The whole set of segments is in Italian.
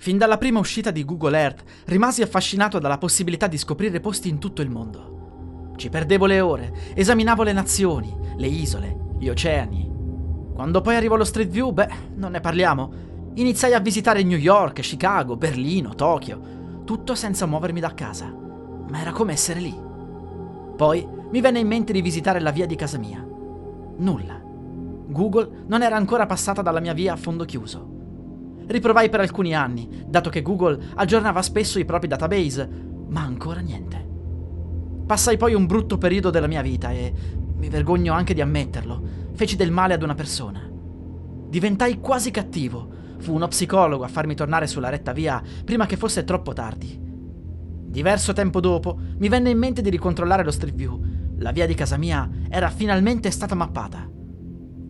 Fin dalla prima uscita di Google Earth rimasi affascinato dalla possibilità di scoprire posti in tutto il mondo. Ci perdevo le ore, esaminavo le nazioni, le isole, gli oceani. Quando poi arrivò lo Street View, beh, non ne parliamo. Iniziai a visitare New York, Chicago, Berlino, Tokyo, tutto senza muovermi da casa. Ma era come essere lì. Poi mi venne in mente di visitare la via di casa mia. Nulla. Google non era ancora passata dalla mia via a fondo chiuso. Riprovai per alcuni anni, dato che Google aggiornava spesso i propri database, ma ancora niente. Passai poi un brutto periodo della mia vita e, mi vergogno anche di ammetterlo, feci del male ad una persona. Diventai quasi cattivo Fu uno psicologo a farmi tornare sulla retta via prima che fosse troppo tardi. Diverso tempo dopo mi venne in mente di ricontrollare lo Street View. La via di casa mia era finalmente stata mappata.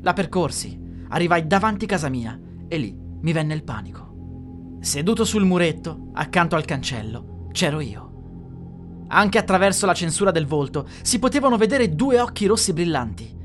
La percorsi, arrivai davanti casa mia e lì mi venne il panico. Seduto sul muretto, accanto al cancello, c'ero io. Anche attraverso la censura del volto si potevano vedere due occhi rossi brillanti.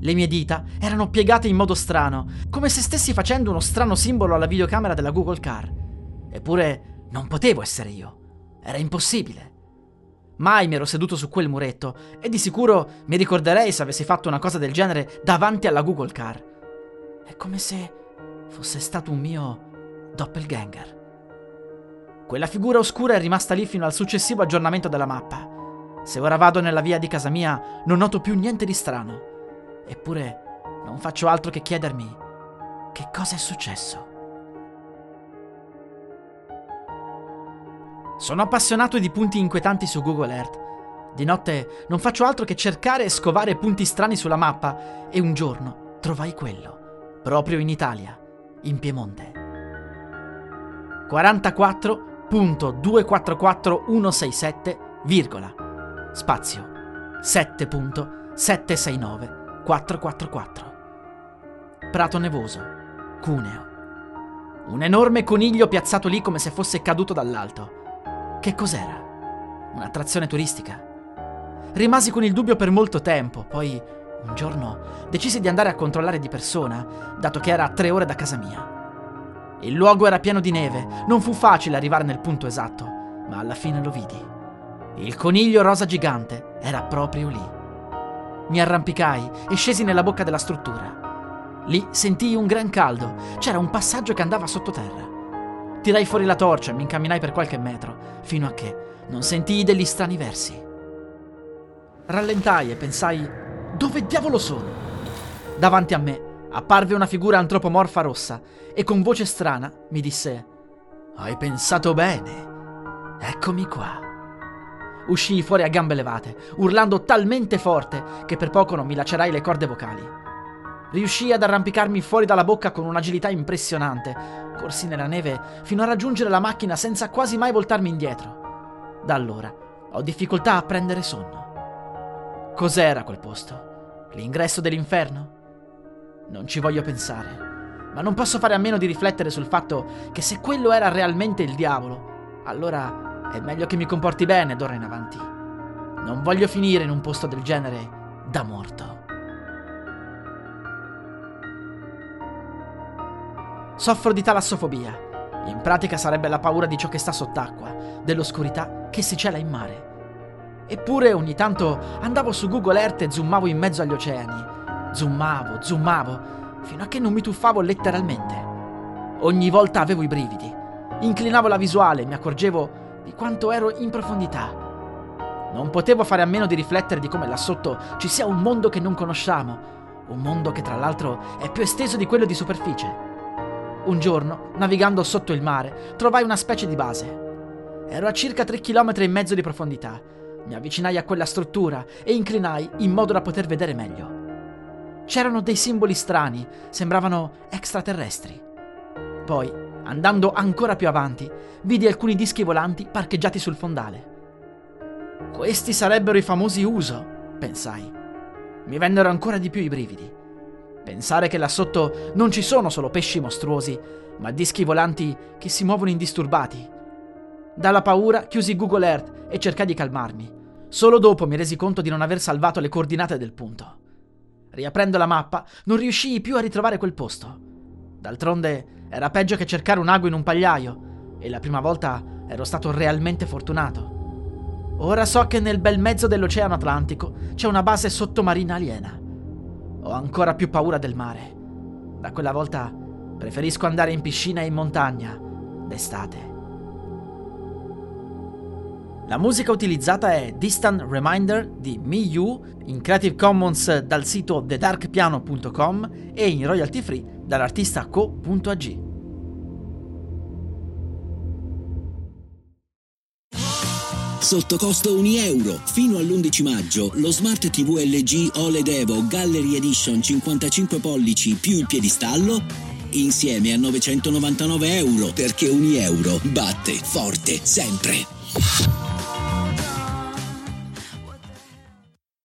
Le mie dita erano piegate in modo strano, come se stessi facendo uno strano simbolo alla videocamera della Google Car. Eppure non potevo essere io. Era impossibile. Mai mi ero seduto su quel muretto e di sicuro mi ricorderei se avessi fatto una cosa del genere davanti alla Google Car. È come se fosse stato un mio doppelganger. Quella figura oscura è rimasta lì fino al successivo aggiornamento della mappa. Se ora vado nella via di casa mia, non noto più niente di strano. Eppure non faccio altro che chiedermi che cosa è successo. Sono appassionato di punti inquietanti su Google Earth. Di notte non faccio altro che cercare e scovare punti strani sulla mappa e un giorno trovai quello, proprio in Italia, in Piemonte. 44.244167, virgola, spazio, 7.769 444. Prato nevoso, Cuneo. Un enorme coniglio piazzato lì come se fosse caduto dall'alto. Che cos'era? Un'attrazione turistica? Rimasi con il dubbio per molto tempo, poi un giorno decisi di andare a controllare di persona, dato che era a tre ore da casa mia. Il luogo era pieno di neve, non fu facile arrivare nel punto esatto, ma alla fine lo vidi. Il coniglio rosa gigante era proprio lì. Mi arrampicai e scesi nella bocca della struttura. Lì sentii un gran caldo, c'era un passaggio che andava sottoterra. Tirai fuori la torcia e mi incamminai per qualche metro, fino a che non sentii degli strani versi. Rallentai e pensai: dove diavolo sono? Davanti a me apparve una figura antropomorfa rossa e con voce strana mi disse: Hai pensato bene. Eccomi qua. Uscii fuori a gambe levate, urlando talmente forte che per poco non mi lacerai le corde vocali. Riuscii ad arrampicarmi fuori dalla bocca con un'agilità impressionante. Corsi nella neve fino a raggiungere la macchina senza quasi mai voltarmi indietro. Da allora ho difficoltà a prendere sonno. Cos'era quel posto? L'ingresso dell'inferno? Non ci voglio pensare, ma non posso fare a meno di riflettere sul fatto che se quello era realmente il diavolo, allora è meglio che mi comporti bene d'ora in avanti. Non voglio finire in un posto del genere da morto. Soffro di talassofobia. In pratica sarebbe la paura di ciò che sta sott'acqua, dell'oscurità che si cela in mare. Eppure ogni tanto andavo su Google Earth e zoomavo in mezzo agli oceani. Zoomavo, zoomavo, fino a che non mi tuffavo letteralmente. Ogni volta avevo i brividi. Inclinavo la visuale e mi accorgevo di quanto ero in profondità. Non potevo fare a meno di riflettere di come là sotto ci sia un mondo che non conosciamo, un mondo che tra l'altro è più esteso di quello di superficie. Un giorno, navigando sotto il mare, trovai una specie di base. Ero a circa 3 km e mezzo di profondità. Mi avvicinai a quella struttura e inclinai in modo da poter vedere meglio. C'erano dei simboli strani, sembravano extraterrestri. Poi Andando ancora più avanti, vidi alcuni dischi volanti parcheggiati sul fondale. Questi sarebbero i famosi uso, pensai. Mi vennero ancora di più i brividi. Pensare che là sotto non ci sono solo pesci mostruosi, ma dischi volanti che si muovono indisturbati. Dalla paura chiusi Google Earth e cercai di calmarmi. Solo dopo mi resi conto di non aver salvato le coordinate del punto. Riaprendo la mappa, non riuscii più a ritrovare quel posto. D'altronde era peggio che cercare un ago in un pagliaio, e la prima volta ero stato realmente fortunato. Ora so che nel bel mezzo dell'Oceano Atlantico c'è una base sottomarina aliena. Ho ancora più paura del mare. Da quella volta preferisco andare in piscina e in montagna d'estate. La musica utilizzata è Distant Reminder di Miyu in Creative Commons dal sito thedarkpiano.com e in royalty free dall'artista co.ag. Sotto costo 1 euro. Fino all'11 maggio lo Smart TV LG OLED Evo Gallery Edition 55 pollici più il piedistallo insieme a 999 euro perché 1 euro batte forte sempre.